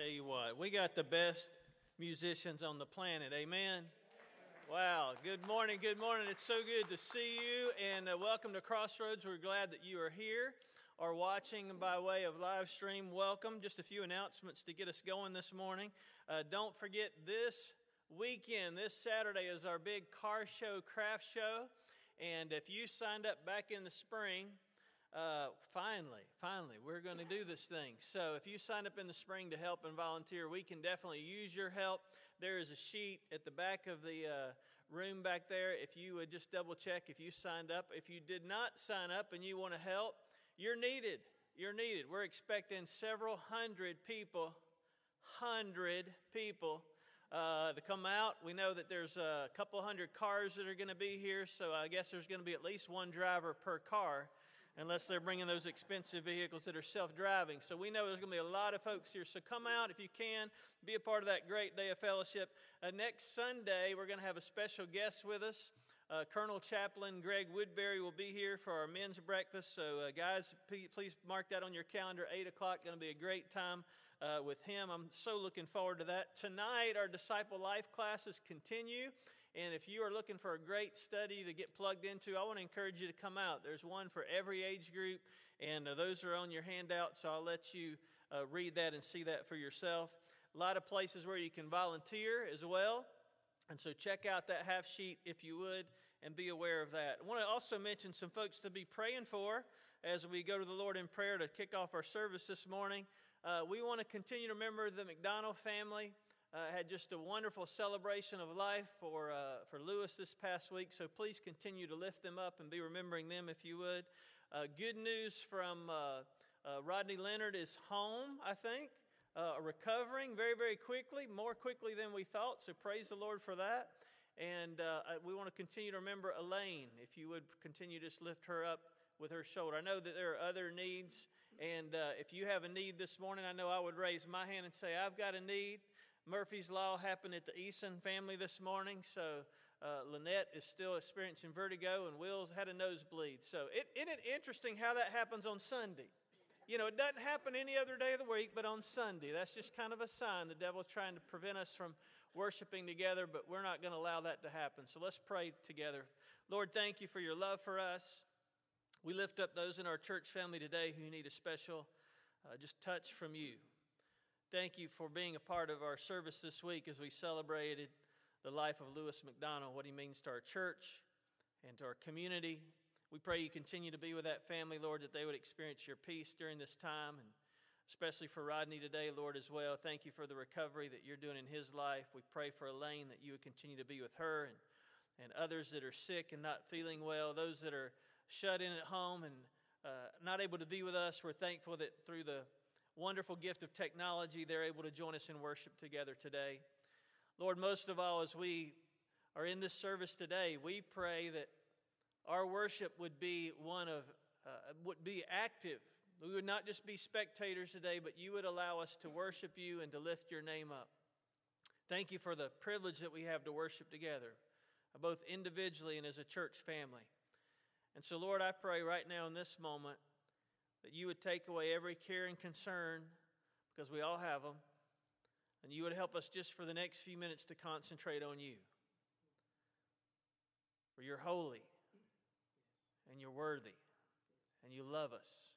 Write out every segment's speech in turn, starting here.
tell you what, we got the best musicians on the planet. Amen. Wow. Good morning. Good morning. It's so good to see you, and uh, welcome to Crossroads. We're glad that you are here or watching by way of live stream. Welcome. Just a few announcements to get us going this morning. Uh, don't forget this weekend, this Saturday, is our big car show, craft show. And if you signed up back in the spring, uh, finally, finally, we're going to do this thing. So, if you sign up in the spring to help and volunteer, we can definitely use your help. There is a sheet at the back of the uh, room back there. If you would just double check if you signed up. If you did not sign up and you want to help, you're needed. You're needed. We're expecting several hundred people, hundred people uh, to come out. We know that there's a couple hundred cars that are going to be here, so I guess there's going to be at least one driver per car unless they're bringing those expensive vehicles that are self driving. So we know there's going to be a lot of folks here. So come out if you can, be a part of that great day of fellowship. Uh, next Sunday, we're going to have a special guest with us. Uh, Colonel Chaplain Greg Woodbury will be here for our men's breakfast. So, uh, guys, please mark that on your calendar. 8 o'clock, going to be a great time uh, with him. I'm so looking forward to that. Tonight, our disciple life classes continue. And if you are looking for a great study to get plugged into, I want to encourage you to come out. There's one for every age group, and uh, those are on your handout, so I'll let you uh, read that and see that for yourself. A lot of places where you can volunteer as well. And so check out that half sheet if you would and be aware of that. I want to also mention some folks to be praying for as we go to the Lord in prayer to kick off our service this morning. Uh, we want to continue to remember the McDonald family uh, had just a wonderful celebration of life for, uh, for Lewis this past week, so please continue to lift them up and be remembering them if you would. Uh, good news from uh, uh, Rodney Leonard is home, I think, uh, recovering very, very quickly, more quickly than we thought, so praise the Lord for that. And we want to continue to remember Elaine, if you would continue to just lift her up with her shoulder. I know that there are other needs, and if you have a need this morning, I know I would raise my hand and say, I've got a need. Murphy's Law happened at the Eason family this morning, so uh, Lynette is still experiencing vertigo, and Will's had a nosebleed. So, it, isn't it interesting how that happens on Sunday? You know, it doesn't happen any other day of the week, but on Sunday. That's just kind of a sign the devil's trying to prevent us from worshiping together, but we're not going to allow that to happen. So let's pray together. Lord, thank you for your love for us. We lift up those in our church family today who need a special uh, just touch from you. Thank you for being a part of our service this week as we celebrated the life of Lewis McDonald, what he means to our church and to our community. We pray you continue to be with that family, Lord, that they would experience your peace during this time, and especially for Rodney today, Lord, as well. Thank you for the recovery that you're doing in his life. We pray for Elaine that you would continue to be with her and, and others that are sick and not feeling well, those that are shut in at home and uh, not able to be with us. We're thankful that through the wonderful gift of technology, they're able to join us in worship together today. Lord, most of all, as we are in this service today, we pray that our worship would be one of, uh, would be active. We would not just be spectators today, but you would allow us to worship you and to lift your name up. Thank you for the privilege that we have to worship together, both individually and as a church family. And so, Lord, I pray right now in this moment that you would take away every care and concern, because we all have them, and you would help us just for the next few minutes to concentrate on you. For you're holy, and you're worthy, and you love us.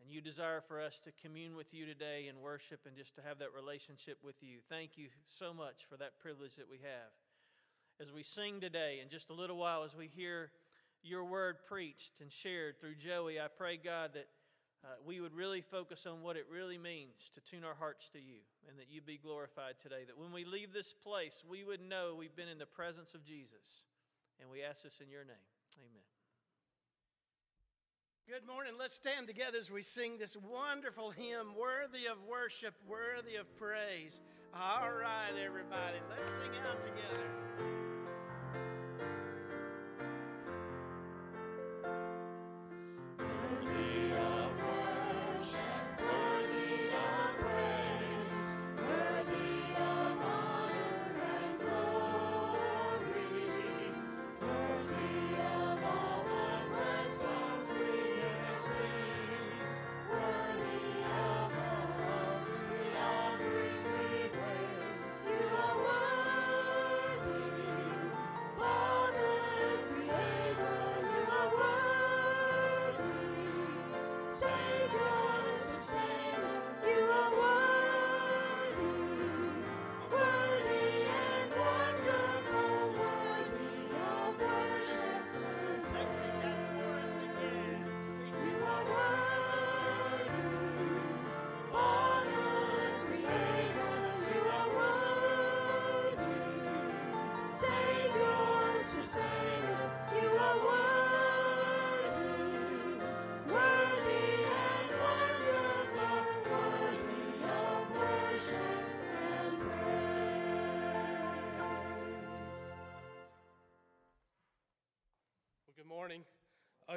And you desire for us to commune with you today and worship and just to have that relationship with you. Thank you so much for that privilege that we have. As we sing today, in just a little while, as we hear your word preached and shared through Joey, I pray, God, that uh, we would really focus on what it really means to tune our hearts to you and that you be glorified today. That when we leave this place, we would know we've been in the presence of Jesus. And we ask this in your name. Amen. Good morning. Let's stand together as we sing this wonderful hymn, worthy of worship, worthy of praise. All right, everybody, let's sing out together.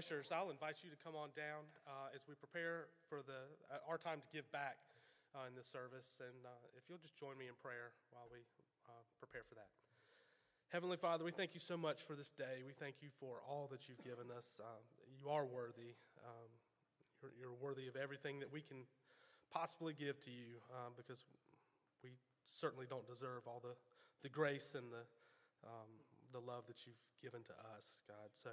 Ushers, I'll invite you to come on down uh, as we prepare for the, uh, our time to give back uh, in this service. And uh, if you'll just join me in prayer while we uh, prepare for that. Heavenly Father, we thank you so much for this day. We thank you for all that you've given us. Um, you are worthy. Um, you're, you're, worthy of everything that we can possibly give to you um, because we certainly don't deserve all the, the grace and the, um, the love that you've given to us, God. So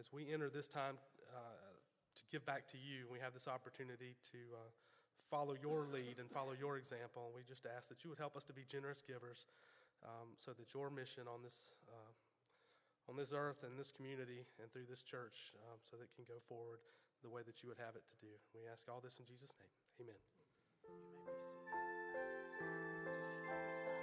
as we enter this time uh, to give back to you, we have this opportunity to uh, follow your lead and follow your example. We just ask that you would help us to be generous givers um, so that your mission on this, uh, on this earth and this community and through this church um, so that it can go forward the way that you would have it to do. We ask all this in Jesus' name. Amen. You may be seated. Just step aside,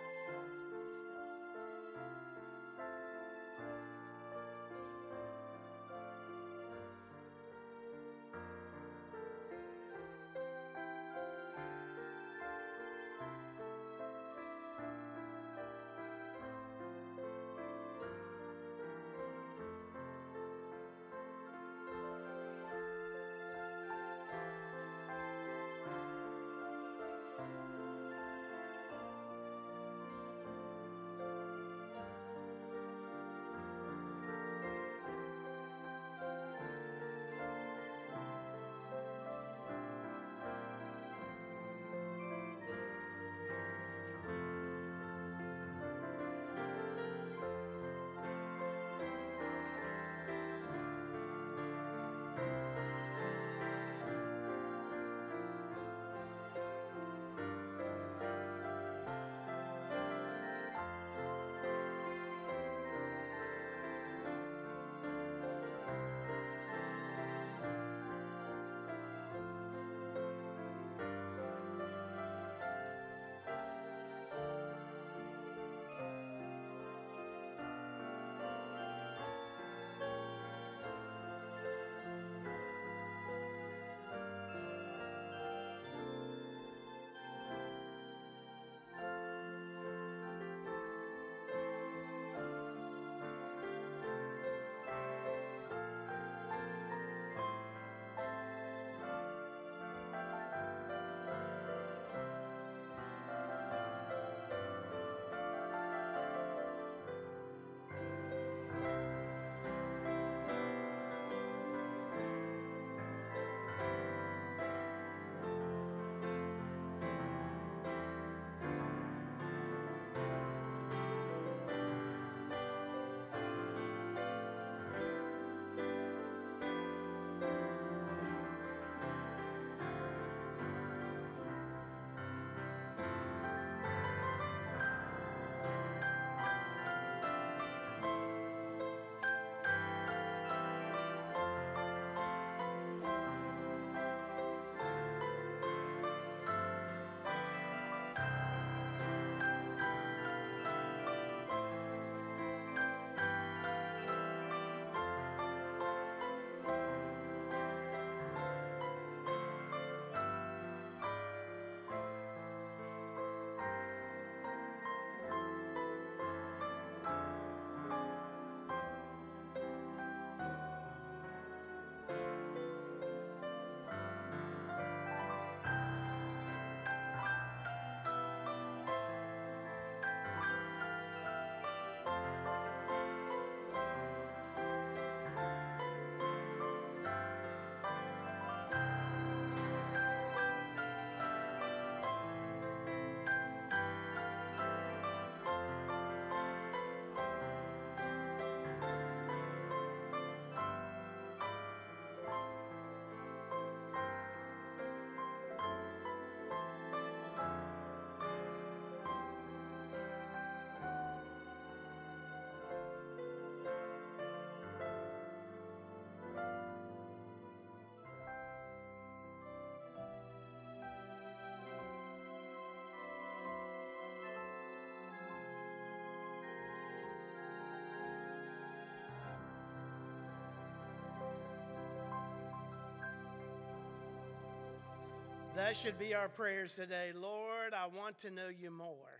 That should be our prayers today. Lord, I want to know you more.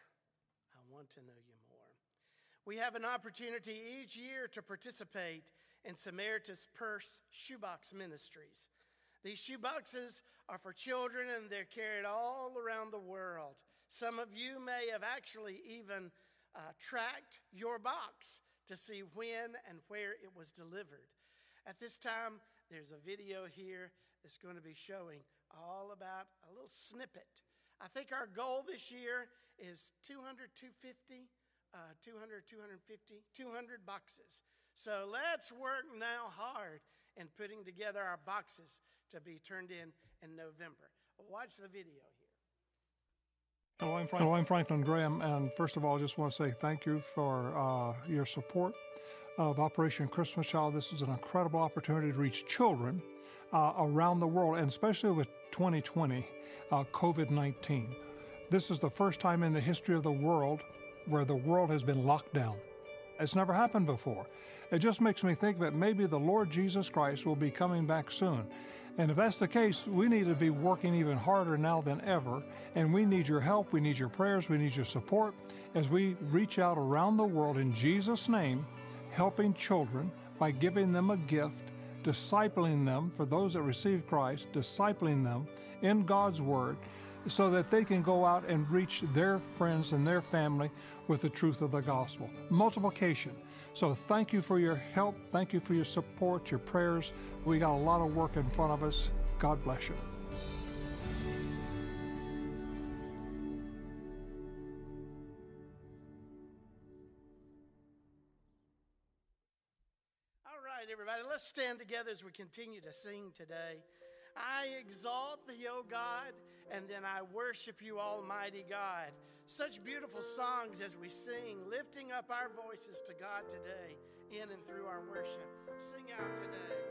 I want to know you more. We have an opportunity each year to participate in Samaritan's Purse Shoebox Ministries. These shoeboxes are for children and they're carried all around the world. Some of you may have actually even uh, tracked your box to see when and where it was delivered. At this time, there's a video here that's going to be showing all about a little snippet. I think our goal this year is 200, 250, uh, 200, 250, 200 boxes. So let's work now hard in putting together our boxes to be turned in in November. Watch the video here. Hello, I'm, Frank- Hello, I'm Franklin Graham, and first of all, I just want to say thank you for uh, your support of Operation Christmas Child. This is an incredible opportunity to reach children uh, around the world, and especially with 2020, uh, COVID 19. This is the first time in the history of the world where the world has been locked down. It's never happened before. It just makes me think that maybe the Lord Jesus Christ will be coming back soon. And if that's the case, we need to be working even harder now than ever. And we need your help, we need your prayers, we need your support as we reach out around the world in Jesus' name, helping children by giving them a gift, discipling them for those that receive Christ, discipling them in God's Word so that they can go out and reach their friends and their family with the truth of the gospel. Multiplication. So thank you for your help. Thank you for your support, your prayers. We got a lot of work in front of us. God bless you. Let's stand together as we continue to sing today. I exalt thee, O God, and then I worship you, Almighty God. Such beautiful songs as we sing, lifting up our voices to God today, in and through our worship. Sing out today.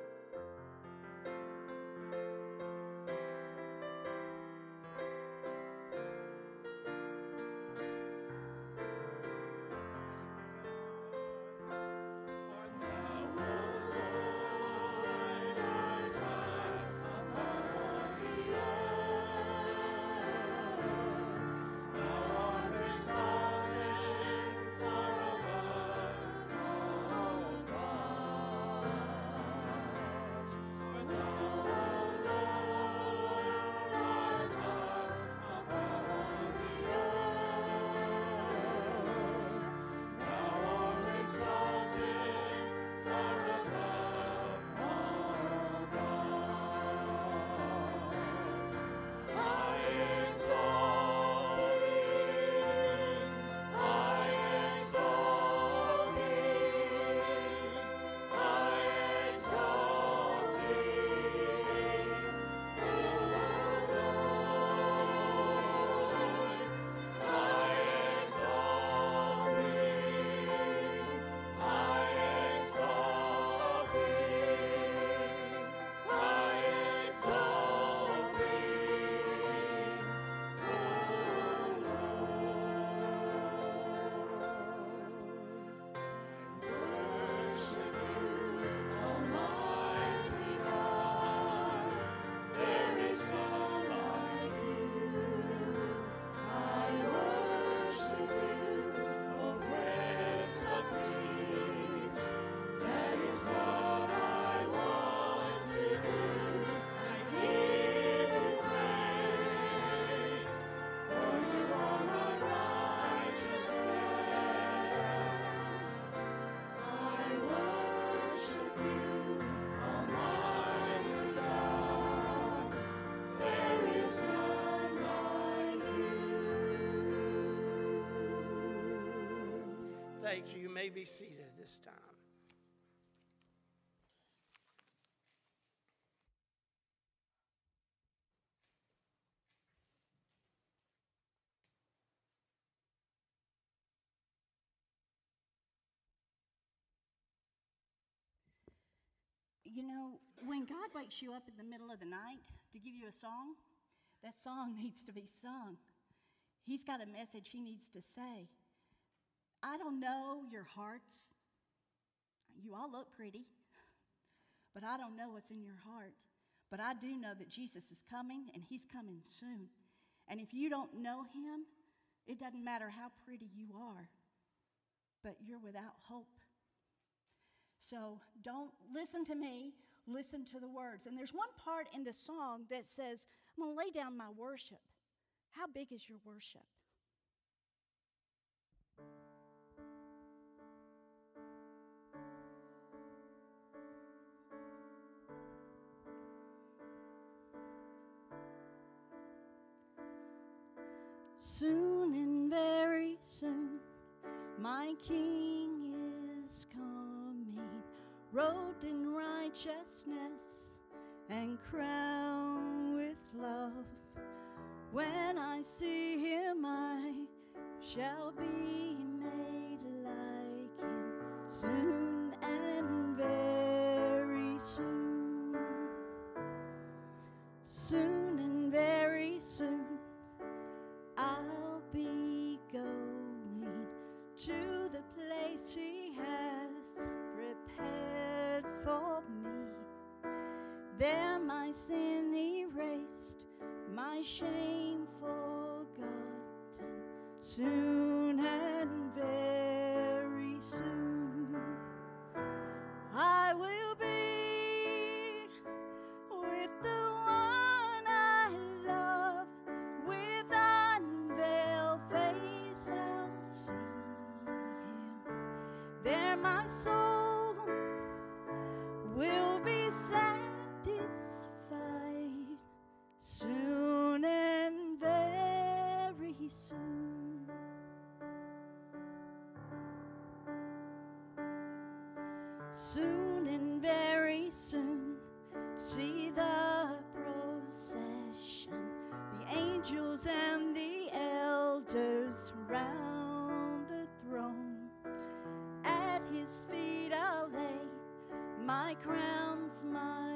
Thank you. You may be seated this time. You know, when God wakes you up in the middle of the night to give you a song, that song needs to be sung. He's got a message he needs to say. I don't know your hearts. You all look pretty, but I don't know what's in your heart. But I do know that Jesus is coming and he's coming soon. And if you don't know him, it doesn't matter how pretty you are. but you're without hope. So don't listen to me, listen to the words. And there's one part in the song that says, I'm going to lay down my worship. How big is your worship? Soon and very soon, my King is coming, robed in righteousness and crowned with love. When I see him, I shall be made like him soon and very soon. Soon There, my sin erased, my shame forgotten. Soon and very Soon and very soon, see the procession, the angels and the elders round the throne. At his feet I'll lay my crowns, my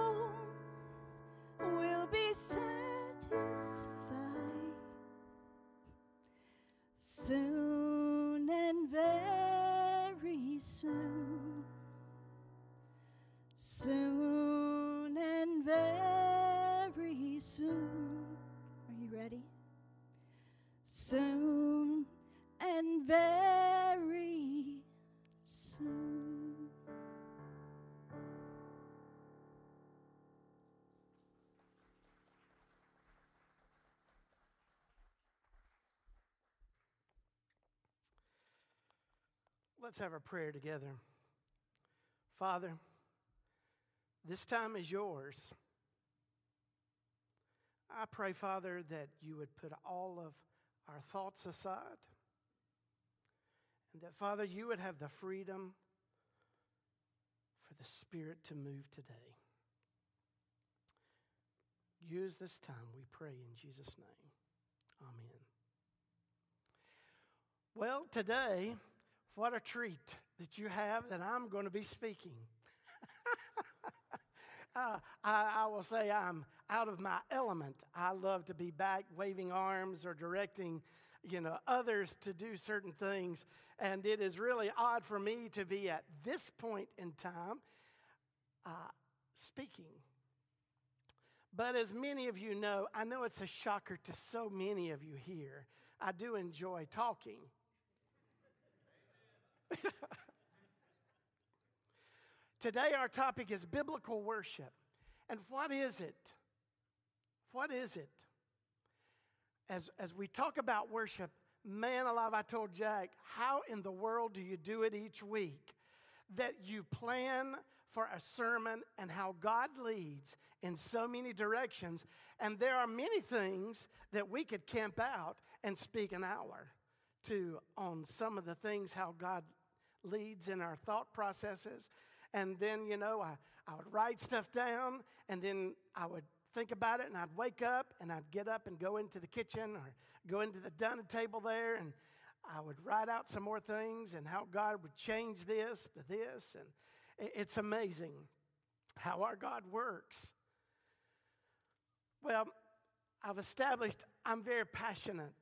Let's have a prayer together. Father, this time is yours. I pray, Father, that you would put all of our thoughts aside. And that, Father, you would have the freedom for the Spirit to move today. Use this time, we pray in Jesus' name. Amen. Well, today, what a treat that you have that I'm going to be speaking. uh, I, I will say I'm out of my element. I love to be back waving arms or directing you know, others to do certain things. And it is really odd for me to be at this point in time uh, speaking. But as many of you know, I know it's a shocker to so many of you here. I do enjoy talking. Today, our topic is biblical worship. And what is it? What is it? As, as we talk about worship, man alive, I told Jack, how in the world do you do it each week? That you plan for a sermon and how God leads in so many directions. And there are many things that we could camp out and speak an hour to on some of the things how God leads in our thought processes. And then, you know, I, I would write stuff down and then I would think about it and I'd wake up and I'd get up and go into the kitchen or go into the dining table there and I would write out some more things and how God would change this to this. And it's amazing how our God works. Well, I've established I'm very passionate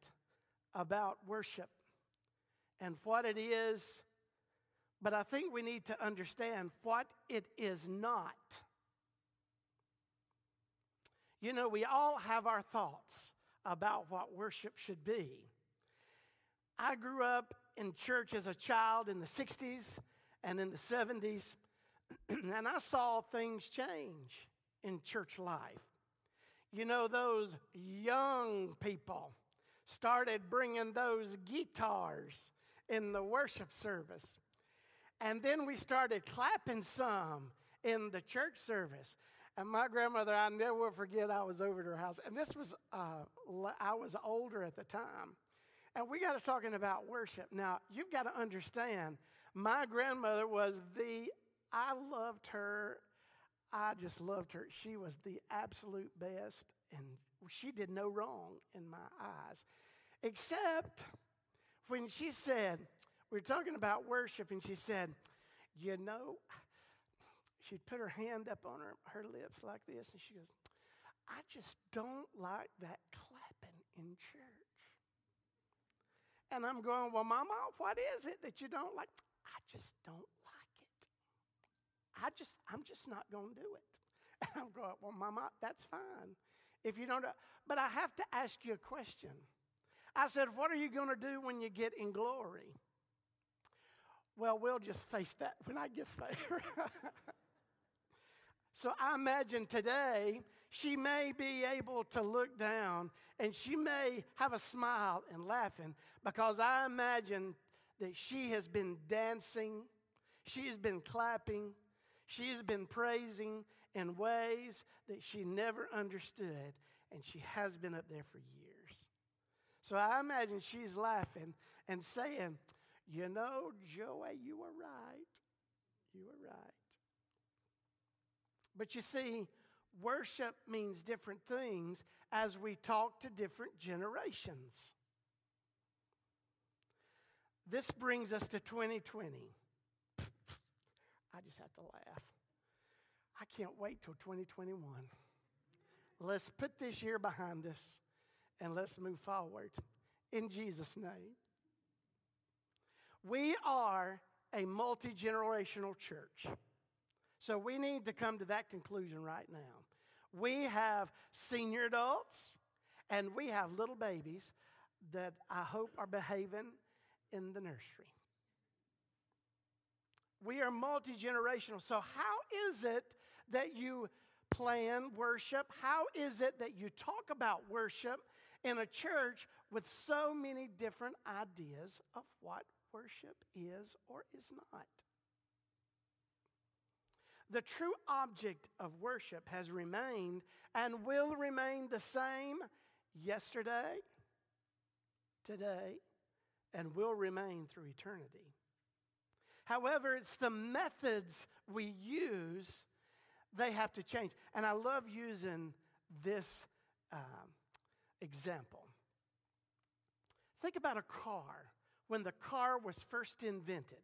about worship and what it is, but I think we need to understand what it is not. You know, we all have our thoughts about what worship should be. I grew up in church as a child in the 60s and in the 70s, and I saw things change in church life. You know, those young people started bringing those guitars in the worship service. And then we started clapping some in the church service. And my grandmother, I never will forget, I was over at her house. And this was, uh, I was older at the time. And we got to talking about worship. Now, you've got to understand, my grandmother was the, I loved her. I just loved her. She was the absolute best, and she did no wrong in my eyes. Except when she said, we are talking about worship, and she said, You know, she'd put her hand up on her, her lips like this, and she goes, I just don't like that clapping in church. And I'm going, Well, Mama, what is it that you don't like? I just don't like it. I just, I'm just not going to do it. And I'm going, Well, Mama, that's fine. If you don't, uh, but I have to ask you a question. I said, What are you going to do when you get in glory? Well, we'll just face that when I get there. so I imagine today she may be able to look down and she may have a smile and laughing because I imagine that she has been dancing, she has been clapping, she has been praising in ways that she never understood, and she has been up there for years. So I imagine she's laughing and saying, You know, Joey, you were right. You were right. But you see, worship means different things as we talk to different generations. This brings us to 2020. I just have to laugh. I can't wait till 2021. Let's put this year behind us and let's move forward in Jesus' name. We are a multi generational church. So we need to come to that conclusion right now. We have senior adults and we have little babies that I hope are behaving in the nursery. We are multi generational. So, how is it that you plan worship? How is it that you talk about worship in a church with so many different ideas of what worship is or is not? The true object of worship has remained and will remain the same yesterday, today, and will remain through eternity. However, it's the methods we use, they have to change. And I love using this um, example. Think about a car when the car was first invented.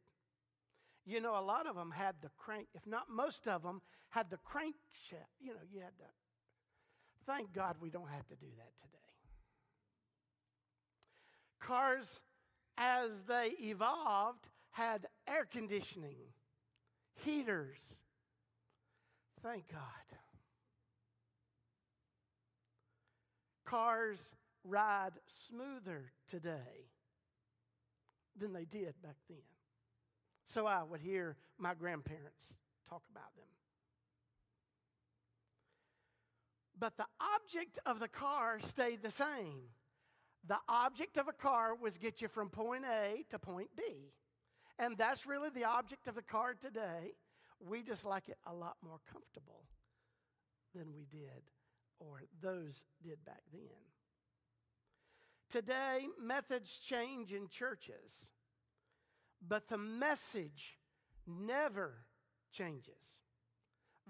You know, a lot of them had the crank, if not most of them, had the crankshaft. You know, you had to. Thank God we don't have to do that today. Cars, as they evolved, had air conditioning, heaters. Thank God. Cars ride smoother today than they did back then. So I would hear my grandparents talk about them. But the object of the car stayed the same. The object of a car was get you from point A to point B. And that's really the object of the car today. We just like it a lot more comfortable than we did or those did back then. Today, methods change in churches, but the message never changes.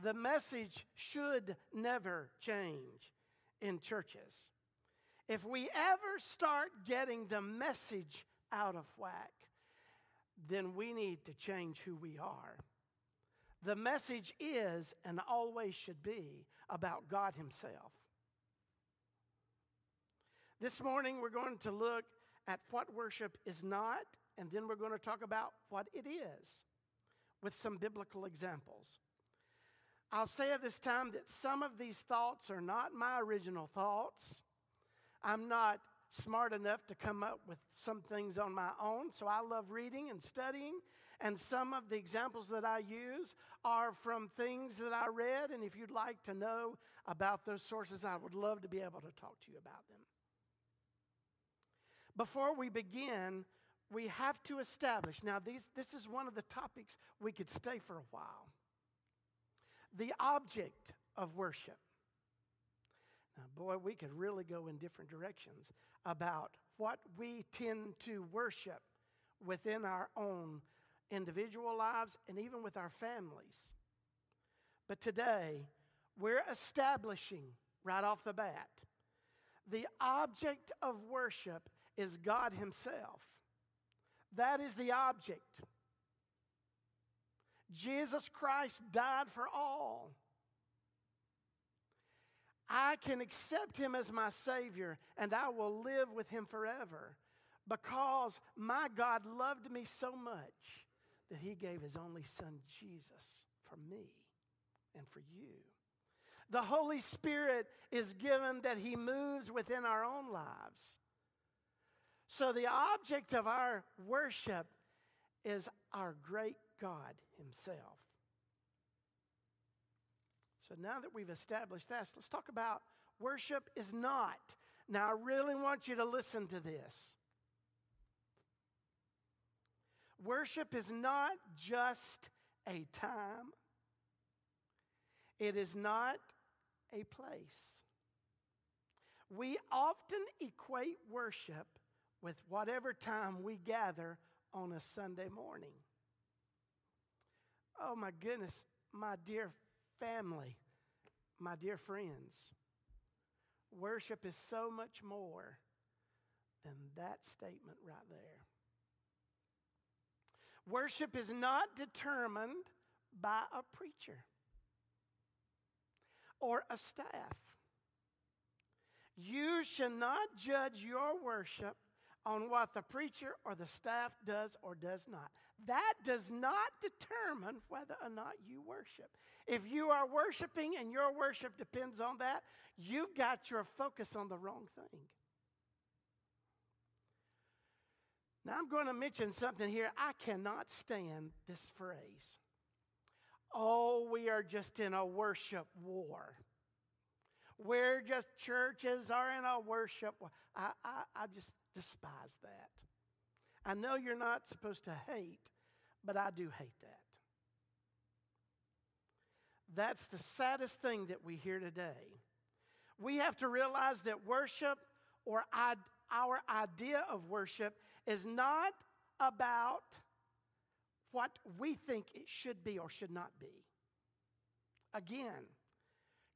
The message should never change in churches. If we ever start getting the message out of whack, then we need to change who we are. The message is and always should be about God Himself. This morning, we're going to look at what worship is not, and then we're going to talk about what it is with some biblical examples. I'll say at this time that some of these thoughts are not my original thoughts. I'm not smart enough to come up with some things on my own, so I love reading and studying. And some of the examples that I use are from things that I read. And if you'd like to know about those sources, I would love to be able to talk to you about them. Before we begin, we have to establish now, these, this is one of the topics we could stay for a while the object of worship. Now, boy, we could really go in different directions about what we tend to worship within our own individual lives and even with our families. But today, we're establishing right off the bat the object of worship is God Himself. That is the object. Jesus Christ died for all. I can accept him as my Savior and I will live with him forever because my God loved me so much that he gave his only Son, Jesus, for me and for you. The Holy Spirit is given that he moves within our own lives. So the object of our worship is our great God Himself. So now that we've established that, let's talk about worship is not. Now, I really want you to listen to this. Worship is not just a time, it is not a place. We often equate worship with whatever time we gather on a Sunday morning. Oh my goodness, my dear family, my dear friends, worship is so much more than that statement right there. Worship is not determined by a preacher or a staff. You should not judge your worship on what the preacher or the staff does or does not. That does not determine whether or not you worship. If you are worshiping and your worship depends on that, you've got your focus on the wrong thing. Now, I'm going to mention something here. I cannot stand this phrase. Oh, we are just in a worship war. We're just churches are in a worship war. I, I, I just despise that. I know you're not supposed to hate, but I do hate that. That's the saddest thing that we hear today. We have to realize that worship or our idea of worship is not about what we think it should be or should not be. Again,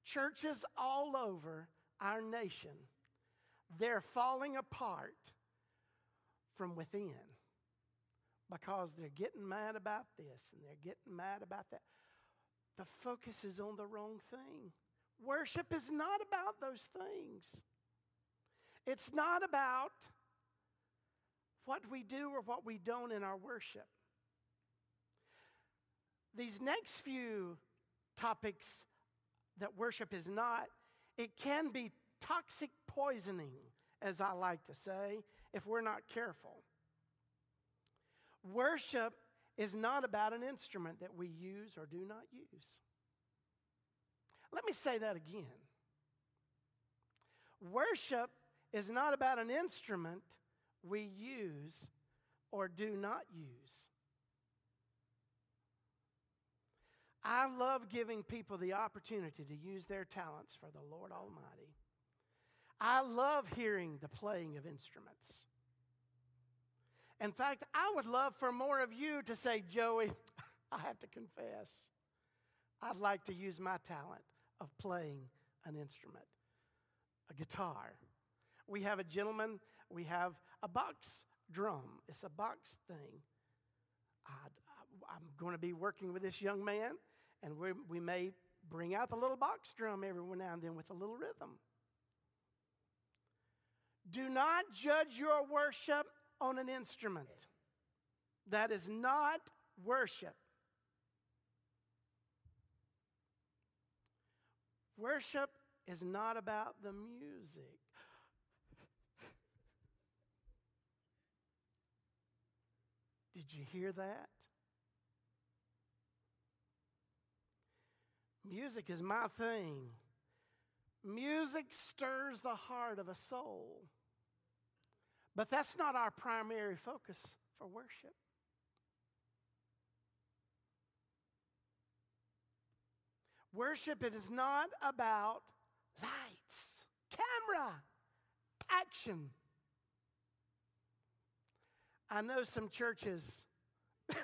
churches all over our nation, they're falling apart from within because they're getting mad about this and they're getting mad about that. The focus is on the wrong thing. Worship is not about those things. It's not about what we do or what we don't in our worship. These next few topics that worship is not, it can be toxic poisoning, as I like to say, if we're not careful. Worship is not about an instrument that we use or do not use. Let me say that again. Worship is not about an instrument we use or do not use. I love giving people the opportunity to use their talents for the Lord Almighty. I love hearing the playing of instruments. In fact, I would love for more of you to say, Joey, I have to confess, I'd like to use my talent of playing an instrument, a guitar. We have a gentleman, we have a box drum. It's a box thing. I, am going to be working with this young man, and we, we may bring out the little box drum every now and then with a little rhythm. Do not judge your worship on an instrument. That is not worship. Worship is not about the music. Did you hear that? Music is my thing. Music stirs the heart of a soul. But that's not our primary focus for worship. Worship, it is not about lights, camera, action. I know some churches.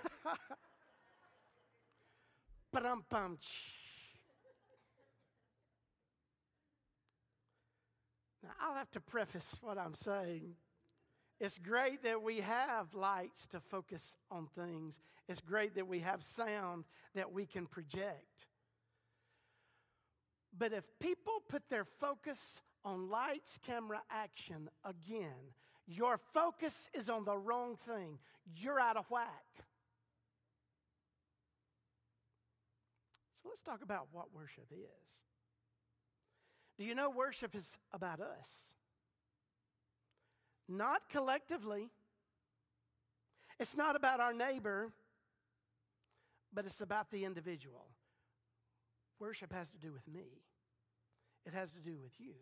Now, I'll have to preface what I'm saying. It's great that we have lights to focus on things. It's great that we have sound that we can project. But if people put their focus on lights, camera, action again, your focus is on the wrong thing. You're out of whack. So let's talk about what worship is. Do you know worship is about us? Not collectively. It's not about our neighbor, but it's about the individual. Worship has to do with me, it has to do with you.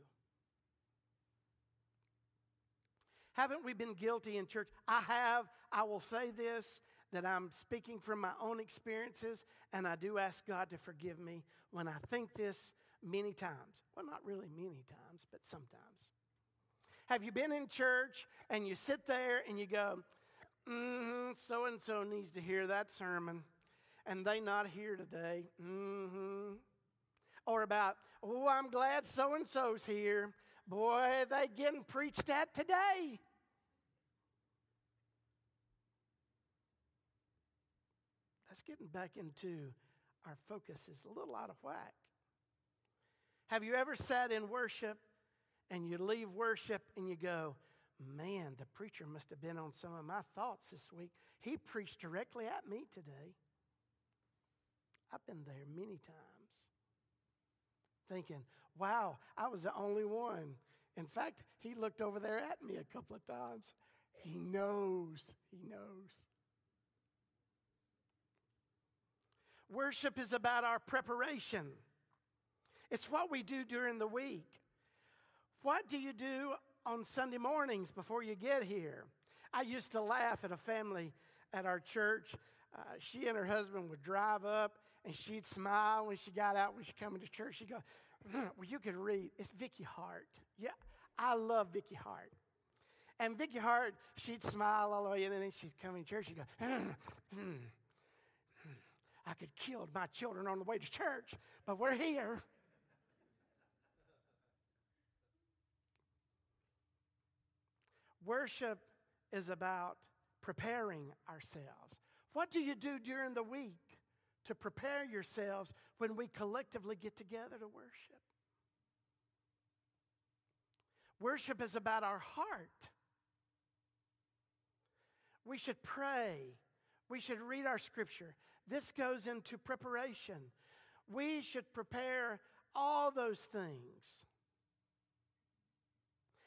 Haven't we been guilty in church? I have. I will say this that I'm speaking from my own experiences, and I do ask God to forgive me when I think this many times. Well, not really many times, but sometimes. Have you been in church and you sit there and you go, so and so needs to hear that sermon, and they not here today? Mm-hmm. Or about, oh, I'm glad so and so's here. Boy, they getting preached at today. That's getting back into our focus is a little out of whack. Have you ever sat in worship and you leave worship and you go, man, the preacher must have been on some of my thoughts this week. He preached directly at me today. I've been there many times thinking, wow, I was the only one. In fact, he looked over there at me a couple of times. He knows, he knows. Worship is about our preparation. It's what we do during the week. What do you do on Sunday mornings before you get here? I used to laugh at a family at our church. Uh, she and her husband would drive up and she'd smile when she got out when she come into church. She'd go, well, you could read. It's Vicky Hart. Yeah, I love Vicky Hart. And Vicky Hart, she'd smile all the way in, and then she'd come in church. She'd go, hmm, hmm, I could kill my children on the way to church, but we're here. Worship is about preparing ourselves. What do you do during the week to prepare yourselves when we collectively get together to worship? Worship is about our heart. We should pray. We should read our scripture. This goes into preparation. We should prepare all those things.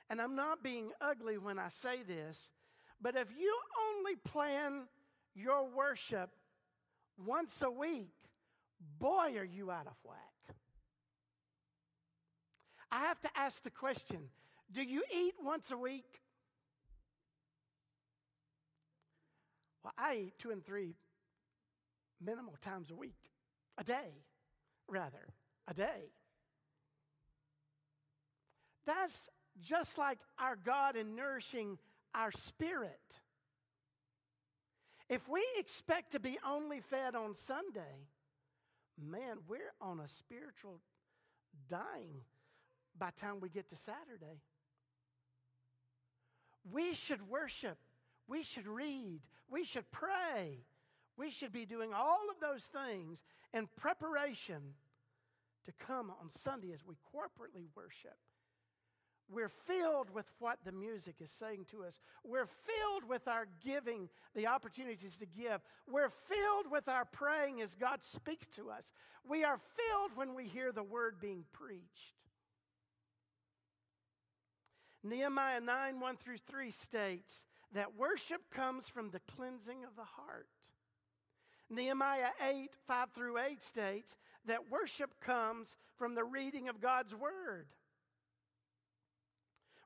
And I'm not being ugly when I say this, but if you only plan your worship once a week, boy, are you out of whack. I have to ask the question do you eat once a week? Well, I eat two and three minimal times a week, a day, rather, a day. That's just like our God in nourishing our spirit. If we expect to be only fed on Sunday, man, we're on a spiritual dying by time we get to Saturday. We should worship. We should read. We should pray. We should be doing all of those things in preparation to come on Sunday as we corporately worship. We're filled with what the music is saying to us. We're filled with our giving, the opportunities to give. We're filled with our praying as God speaks to us. We are filled when we hear the word being preached. Nehemiah 9 1 through 3 states that worship comes from the cleansing of the heart. Nehemiah 8 5 through 8 states that worship comes from the reading of God's word.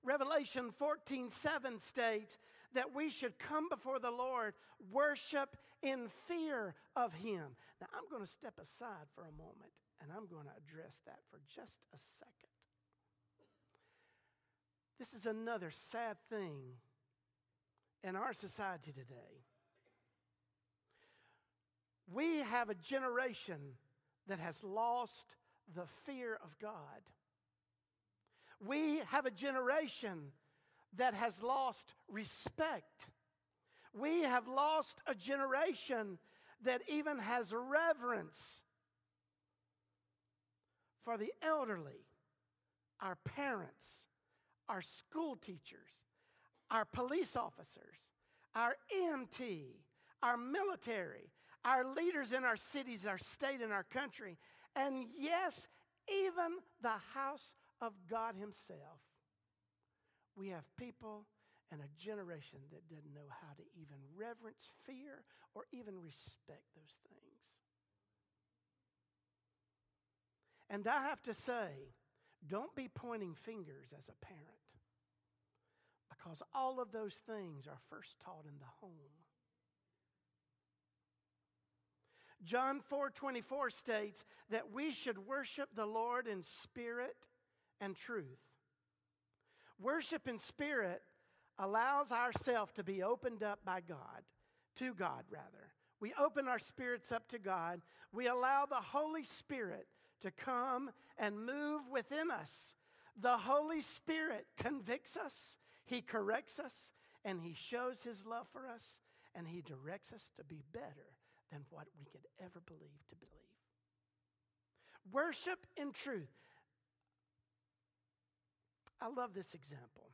Revelation 14 7 states that we should come before the Lord, worship in fear of Him. Now, I'm going to step aside for a moment and I'm going to address that for just a second. This is another sad thing in our society today. We have a generation that has lost the fear of God. We have a generation that has lost respect. We have lost a generation that even has reverence for the elderly, our parents, our school teachers, our police officers, our EMT, our military, our leaders in our cities, our state, and our country, and yes, even the house of God Himself. We have people and a generation that doesn't know how to even reverence, fear, or even respect those things. And I have to say, don't be pointing fingers as a parent because all of those things are first taught in the home. John 4:24 states that we should worship the Lord in spirit and truth. Worship in spirit allows ourselves to be opened up by God, to God rather. We open our spirits up to God. We allow the Holy Spirit to come and move within us. The Holy Spirit convicts us, He corrects us, and He shows His love for us, and He directs us to be better than what we could ever believe to believe. Worship in truth. I love this example.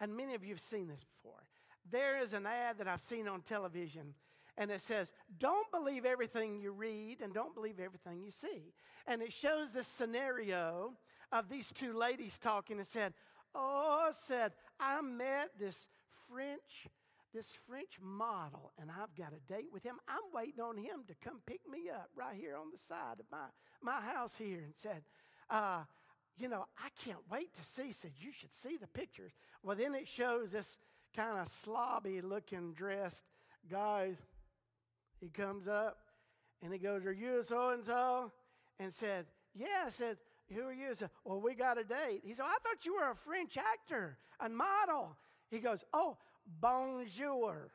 And many of you have seen this before. There is an ad that I've seen on television, and it says, Don't believe everything you read and don't believe everything you see. And it shows this scenario of these two ladies talking and said, Oh, said, I met this French this French model, and I've got a date with him. I'm waiting on him to come pick me up right here on the side of my, my house here and said, uh, you know, I can't wait to see. Said, you should see the pictures. Well, then it shows this kind of slobby looking dressed guy. He comes up and he goes, Are you so and so? And said, Yeah. I said, Who are you? I said, Well, we got a date. He said, I thought you were a French actor, a model. He goes, Oh, bonjour.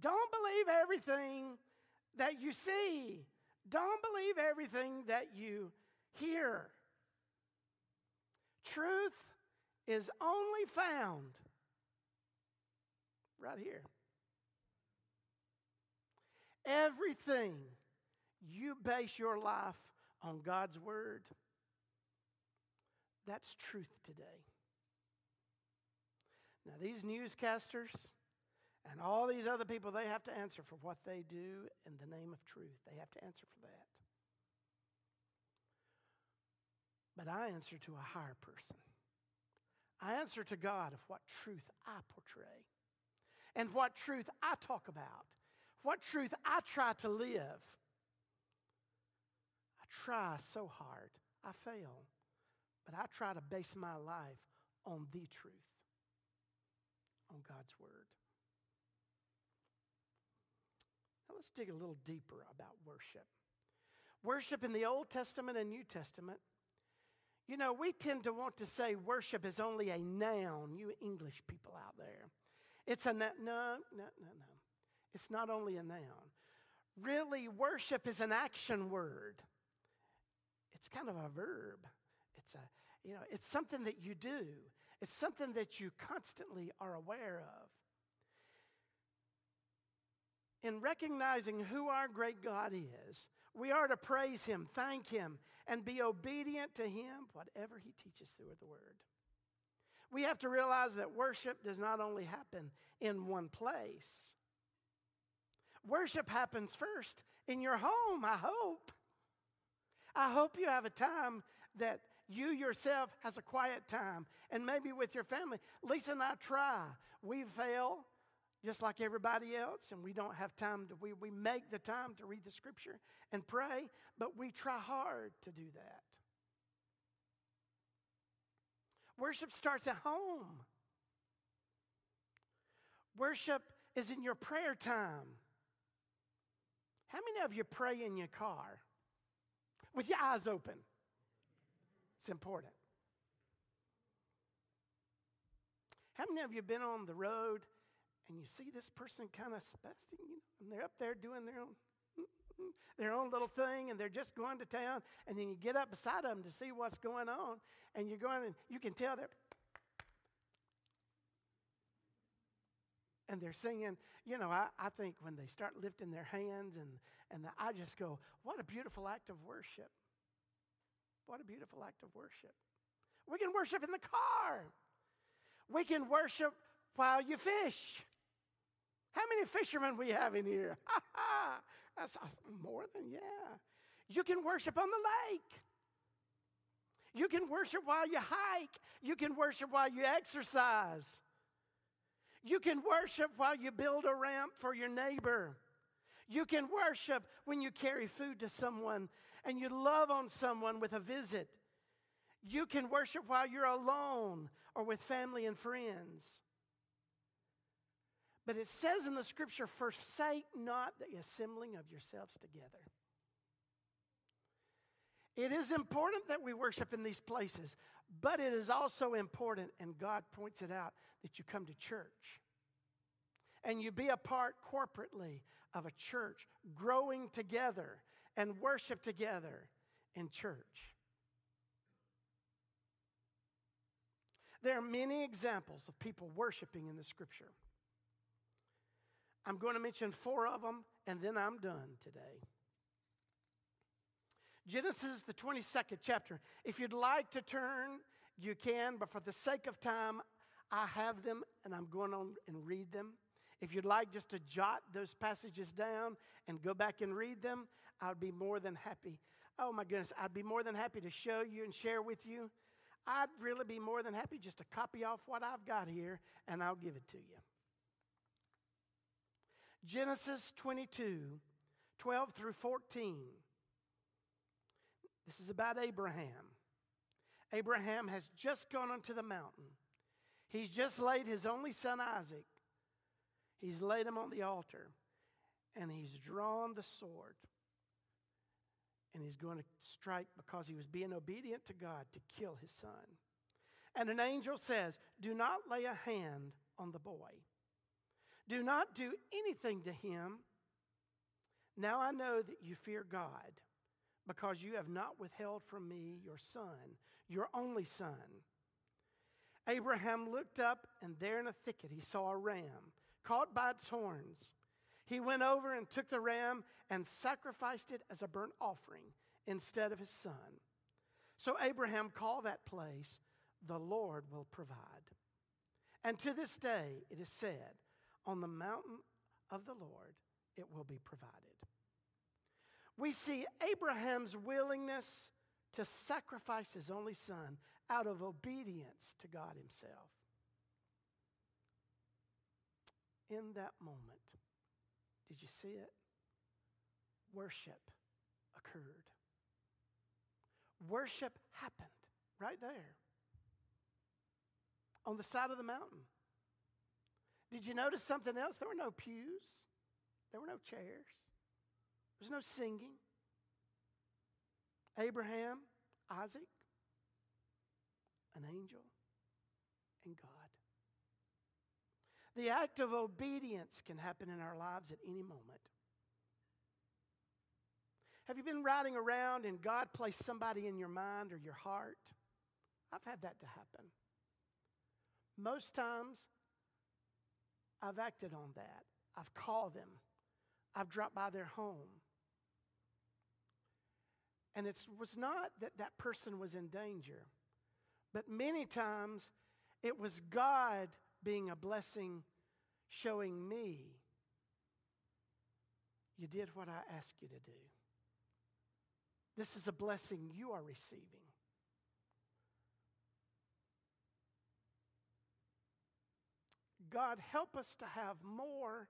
Don't believe everything that you see. Don't believe everything that you hear. Truth is only found right here. Everything you base your life on God's Word, That's truth today. Now, these newscasters and all these other people, they have to answer for what they do in the name of truth. They have to answer for that. But I answer to a higher person. I answer to God of what truth I portray and what truth I talk about, what truth I try to live. I try so hard, I fail, but I try to base my life on the truth, on God's Word. Now let's dig a little deeper about worship. Worship in the Old Testament and New Testament you know, we tend to want to say worship is only a noun, you English people out there. It's a no, no, no, no, no. It's not only a noun. Really, worship is an action word. It's kind of a verb. It's a, you know, it's something that you do. It's something that you constantly are aware of. In recognizing who our great God is, we are to praise Him, thank Him, and be obedient to Him, whatever He teaches through the Word. We have to realize that worship does not only happen in one place, worship happens first in your home, I hope. I hope you have a time that you yourself has a quiet time and maybe with your family. Lisa and I try. We fail just like everybody else, and we don't have time to, we, we make the time to read the scripture and pray, but we try hard to do that. Worship starts at home. Worship is in your prayer time. How many of you pray in your car with your eyes open? It's important. How many of you been on the road and you see this person kind of spacing, you know, and they're up there doing their own their own little thing and they're just going to town. And then you get up beside them to see what's going on and you're going and you can tell they're and they're singing. You know I, I think when they start lifting their hands and and i just go what a beautiful act of worship. What a beautiful act of worship. We can worship in the car. We can worship while you fish how many fishermen we have in here? That's more than, yeah. You can worship on the lake. You can worship while you hike. You can worship while you exercise. You can worship while you build a ramp for your neighbor. You can worship when you carry food to someone and you love on someone with a visit. You can worship while you're alone or with family and friends. But it says in the scripture, forsake not the assembling of yourselves together. It is important that we worship in these places, but it is also important, and God points it out, that you come to church and you be a part corporately of a church, growing together and worship together in church. There are many examples of people worshiping in the scripture. I'm going to mention four of them, and then I'm done today. Genesis, the 22nd chapter. If you'd like to turn, you can, but for the sake of time, I have them and I'm going on and read them. If you'd like just to jot those passages down and go back and read them, I'd be more than happy. Oh my goodness, I'd be more than happy to show you and share with you. I'd really be more than happy just to copy off what I've got here and I'll give it to you. Genesis 22, 12 through 14. This is about Abraham. Abraham has just gone onto the mountain. He's just laid his only son Isaac. He's laid him on the altar and he's drawn the sword. And he's going to strike because he was being obedient to God to kill his son. And an angel says, Do not lay a hand on the boy. Do not do anything to him. Now I know that you fear God, because you have not withheld from me your son, your only son. Abraham looked up, and there in a thicket he saw a ram caught by its horns. He went over and took the ram and sacrificed it as a burnt offering instead of his son. So Abraham called that place, the Lord will provide. And to this day, it is said, on the mountain of the Lord, it will be provided. We see Abraham's willingness to sacrifice his only son out of obedience to God himself. In that moment, did you see it? Worship occurred. Worship happened right there on the side of the mountain. Did you notice something else? There were no pews, there were no chairs, there was no singing. Abraham, Isaac, an angel, and God. The act of obedience can happen in our lives at any moment. Have you been riding around and God placed somebody in your mind or your heart? I've had that to happen. Most times, I've acted on that. I've called them. I've dropped by their home. And it was not that that person was in danger, but many times it was God being a blessing, showing me you did what I asked you to do. This is a blessing you are receiving. God, help us to have more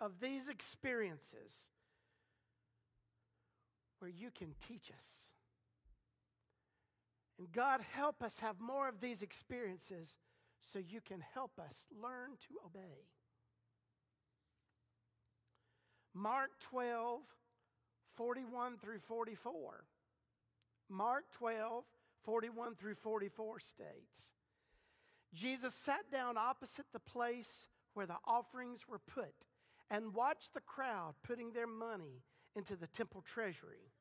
of these experiences where you can teach us. And God, help us have more of these experiences so you can help us learn to obey. Mark 12, 41 through 44. Mark 12, 41 through 44 states Jesus sat down opposite the place where the offerings were put and watched the crowd putting their money into the temple treasury.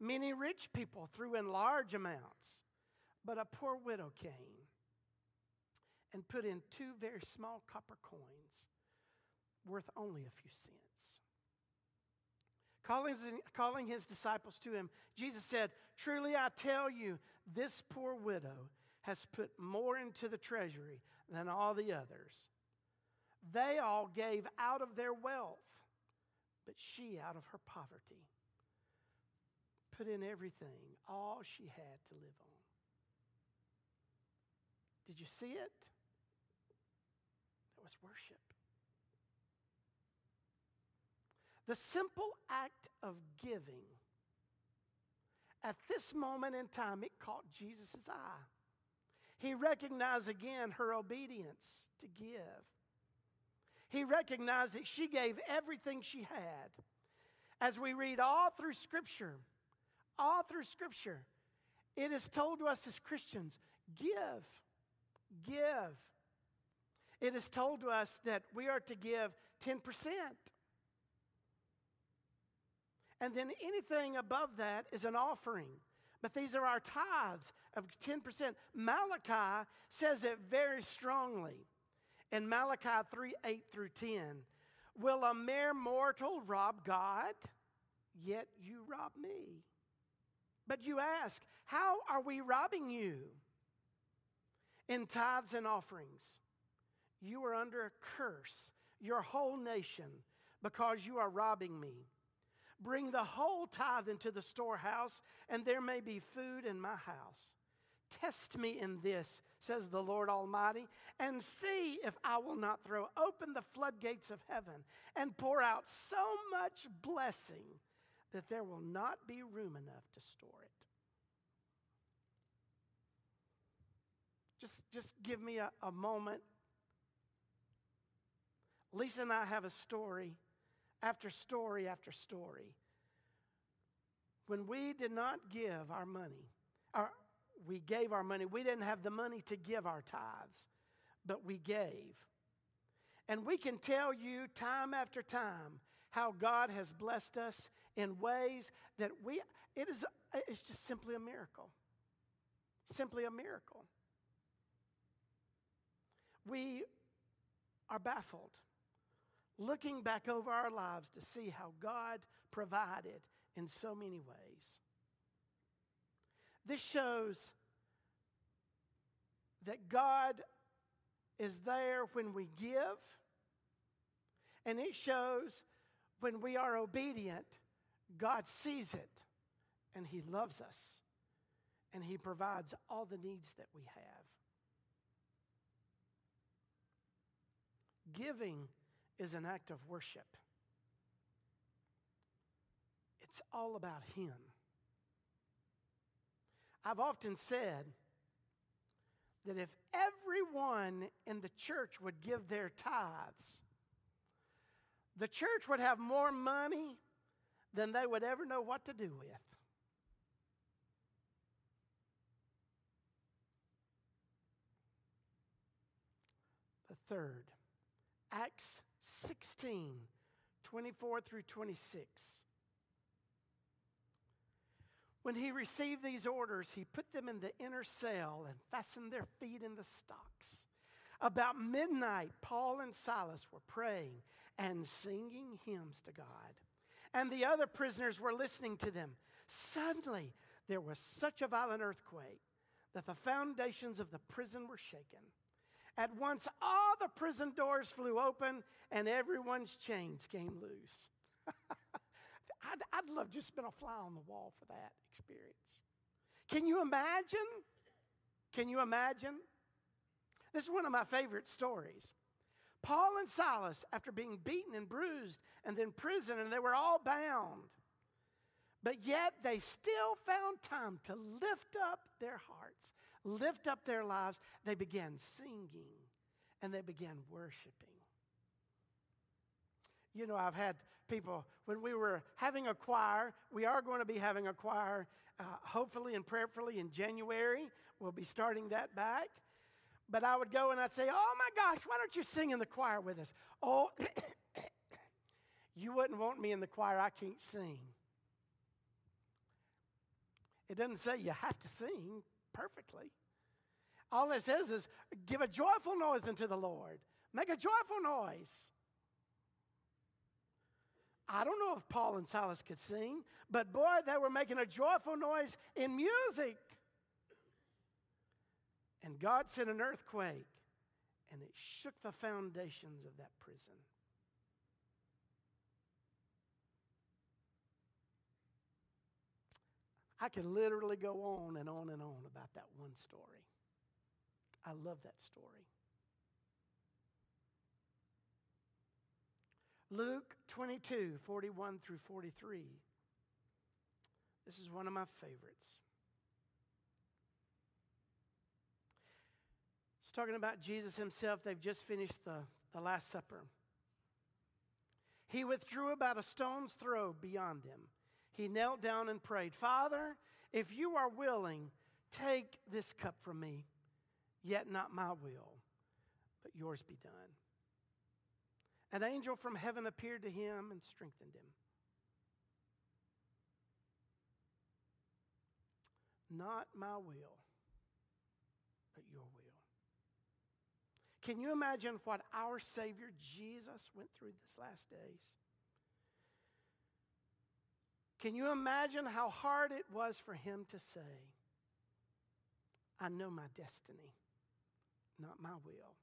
Many rich people threw in large amounts, but a poor widow came and put in two very small copper coins worth only a few cents. Calling, his disciples to him, Jesus said, Truly I tell you, this poor widow has put more into the treasury than all the others. They all gave out of their wealth, but she, out of her poverty, put in everything, all she had to live on. Did you see it? That was worship. The simple act of giving, at this moment in time, it caught Jesus' eye. He recognized again her obedience to give. He recognized that she gave everything she had. As we read all through Scripture, all through Scripture, it is told to us as Christians give, give. It is told to us that we are to give 10%. And then anything above that is an offering. But these are our tithes of 10%. Malachi says it very strongly. In Malachi 3 8 through 10, will a mere mortal rob God? Yet you rob me. But you ask, how are we robbing you? In tithes and offerings, you are under a curse, your whole nation, because you are robbing me. Bring the whole tithe into the storehouse, and there may be food in my house. Test me in this, says the Lord Almighty, and see if I will not throw open the floodgates of heaven and pour out so much blessing that there will not be room enough to store it. Just, just give me a, a moment. Lisa and I have a story after story after story. When we did not give our money, our, we gave our money, we didn't have the money to give our tithes, but we gave. And we can tell you time after time how God has blessed us in ways that we, it is, it's just simply a miracle. Simply a miracle. We are baffled looking back over our lives to see how God provided in so many ways. This shows that God is there when we give, and it shows when we are obedient, God sees it and He loves us and He provides all the needs that we have. Giving is an act of worship, it's all about Him. I've often said that if everyone in the church would give their tithes, the church would have more money than they would ever know what to do with. The third, Acts 16 24 through 26. When he received these orders, he put them in the inner cell and fastened their feet in the stocks. About midnight, Paul and Silas were praying and singing hymns to God. And the other prisoners were listening to them. Suddenly, there was such a violent earthquake that the foundations of the prison were shaken. At once, all the prison doors flew open and everyone's chains came loose. I'd, I'd love just been a fly on the wall for that experience. Can you imagine? Can you imagine? This is one of my favorite stories. Paul and Silas, after being beaten and bruised and then prison, and they were all bound, but yet they still found time to lift up their hearts, lift up their lives. They began singing and they began worshiping. You know, I've had people, when we were having a choir, we are going to be having a choir, uh, hopefully and prayerfully in January. We'll be starting that back. But I would go and I'd say, Oh my gosh, why don't you sing in the choir with us? Oh, you wouldn't want me in the choir, I can't sing. It doesn't say you have to sing perfectly. All it says is give a joyful noise unto the Lord. Make a joyful noise. I don't know if Paul and Silas could sing, but boy, they were making a joyful noise in music. And God sent an earthquake, and it shook the foundations of that prison. I could literally go on and on and on about that one story. I love that story. Luke 22, 41 through 43. This is one of my favorites. It's talking about Jesus himself. They've just finished the, the Last Supper. He withdrew about a stone's throw beyond them. He knelt down and prayed, Father, if you are willing, take this cup from me, yet not my will, but yours be done. An angel from heaven appeared to him and strengthened him. Not my will, but your will. Can you imagine what our Savior Jesus went through this last days? Can you imagine how hard it was for him to say, I know my destiny, not my will,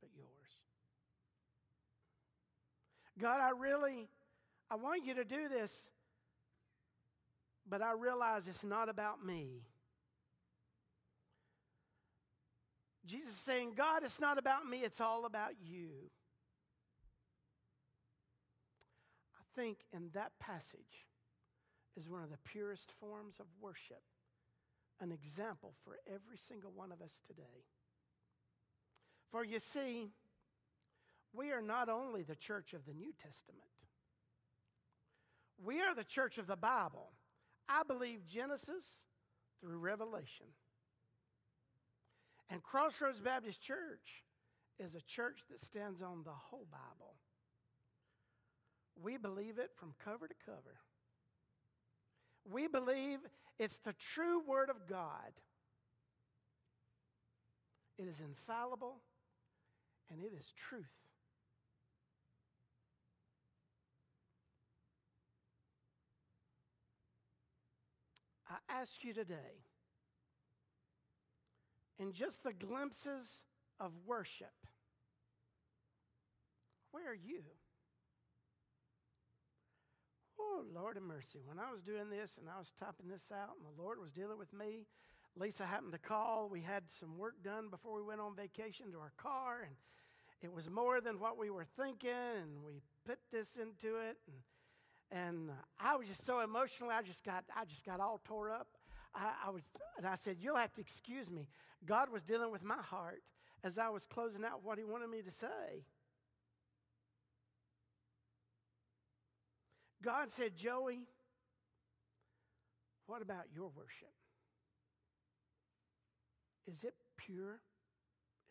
but yours? God, I really, I want you to do this, but I realize it's not about me. Jesus is saying, God, it's not about me, it's all about you. I think in that passage is one of the purest forms of worship, an example for every single one of us today. For you see, we are not only the church of the New Testament, we are the church of the Bible. I believe Genesis through Revelation. And Crossroads Baptist Church is a church that stands on the whole Bible. We believe it from cover to cover. We believe it's the true Word of God. It is infallible and it is truth. I ask you today in just the glimpses of worship. Where are you? Oh, Lord of mercy. When I was doing this and I was typing this out, and the Lord was dealing with me, Lisa happened to call. We had some work done before we went on vacation to our car, and it was more than what we were thinking, and we put this into it. And, and I was just so emotional. I just got, I just got all tore up. I, I was, and I said, You'll have to excuse me. God was dealing with my heart as I was closing out what He wanted me to say. God said, Joey, what about your worship? Is it pure?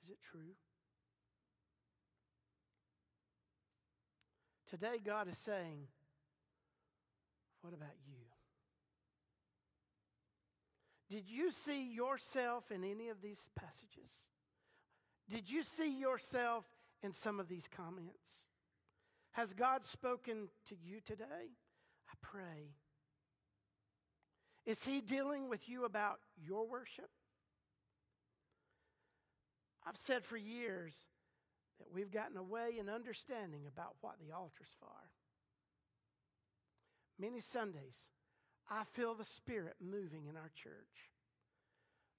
Is it true? Today, God is saying, What about you? Did you see yourself in any of these passages? Did you see yourself in some of these comments? Has God spoken to you today? I pray. Is He dealing with you about your worship? I've said for years that we've gotten away in understanding about what the altar's for. Many Sundays, I feel the Spirit moving in our church.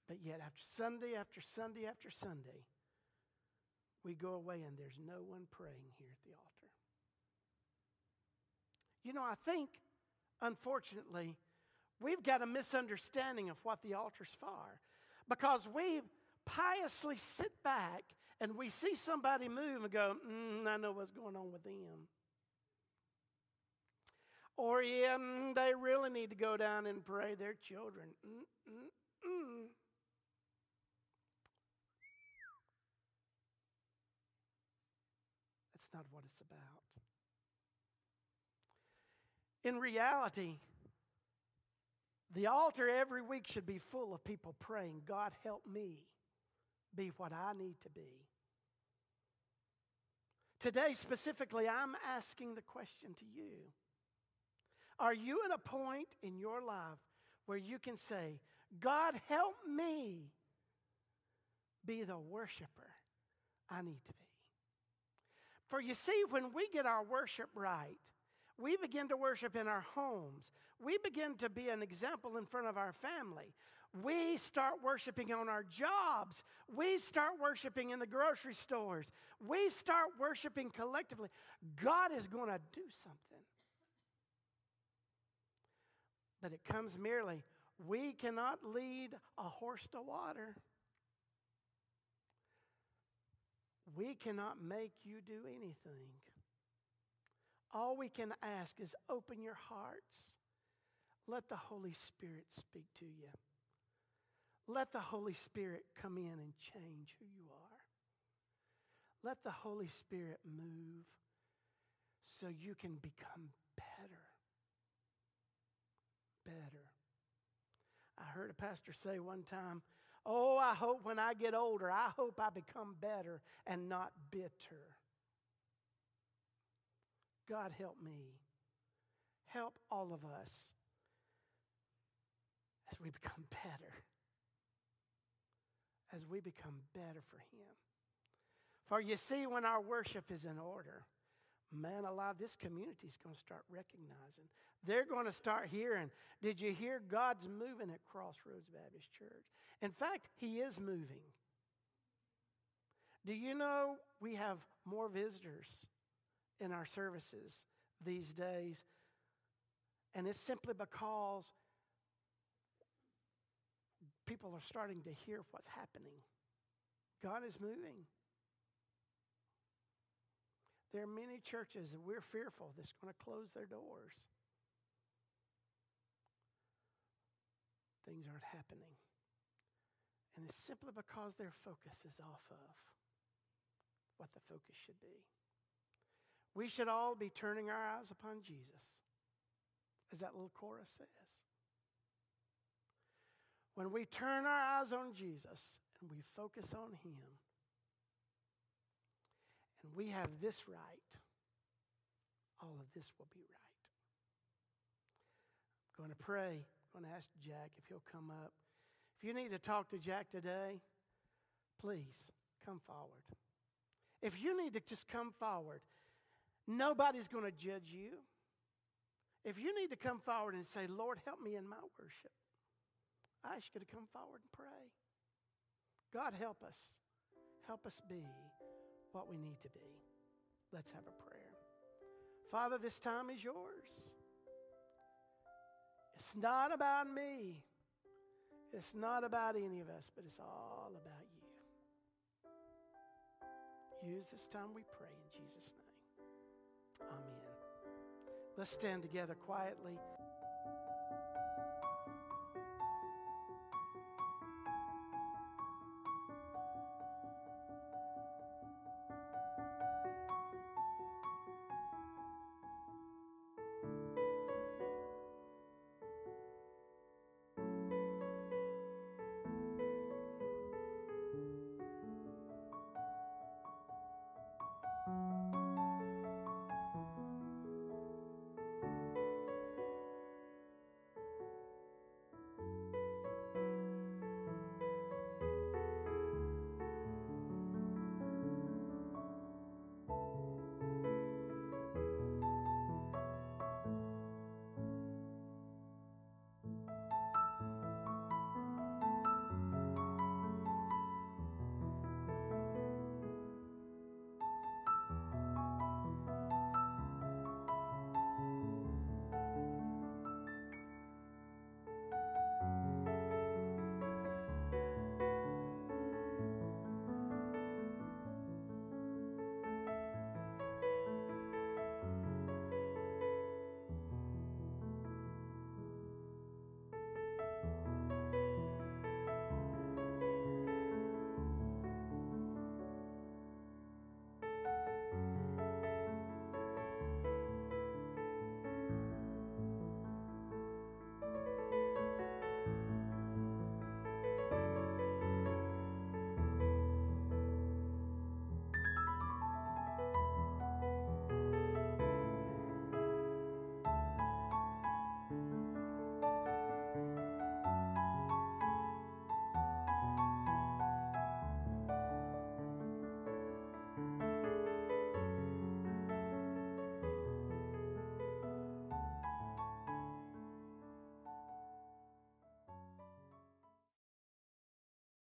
But yet, after Sunday after Sunday after Sunday, we go away and there's no one praying here at the altar. You know, I think, unfortunately, we've got a misunderstanding of what the altar's for because we piously sit back and we see somebody move and go, mm, I know what's going on with them. Or, yeah, mm, they really need to go down and pray their children. Mm, mm. That's not what it's about. In reality, the altar every week should be full of people praying, God, help me be what I need to be. Today, specifically, I'm asking the question to you Are you at a point in your life where you can say, God, help me be the worshiper I need to be? For you see, when we get our worship right, we begin to worship in our homes. We begin to be an example in front of our family. We start worshiping on our jobs. We start worshiping in the grocery stores. We start worshiping collectively. God is going to do something. But it comes merely, we cannot lead a horse to water. We cannot make you do anything. All we can ask is open your hearts. Let the Holy Spirit speak to you. Let the Holy Spirit come in and change who you are. Let the Holy Spirit move so you can become better. Better. I heard a pastor say one time, Oh, I hope when I get older, I hope I become better and not bitter. God, help me. Help all of us as we become better. As we become better for Him. For you see, when our worship is in order, man alive, this community is going to start recognizing. They're going to start hearing. Did you hear God's moving at Crossroads Baptist Church? In fact, He is moving. Do you know we have more visitors in our services these days. And it's simply because people are starting to hear what's happening. God is moving. There are many churches that we're fearful that's going to close their doors. Things aren't happening. And it's simply because their focus is off of what the focus should be. We should all be turning our eyes upon Jesus, as that little chorus says. When we turn our eyes on Jesus and we focus on Him, and we have this right, all of this will be right. I'm going to pray. I'm going to ask Jack if he'll come up. If you need to talk to Jack today, please come forward. If you need to just come forward, nobody's going to judge you. If you need to come forward and say, Lord, help me in my worship, I ask you to come forward and pray. God, help us. Help us be what we need to be. Let's have a prayer. Father, this time is yours. It's not about me. It's not about any of us, but it's all about you. Use this time, we pray in Jesus' name. Amen. Let's stand together quietly.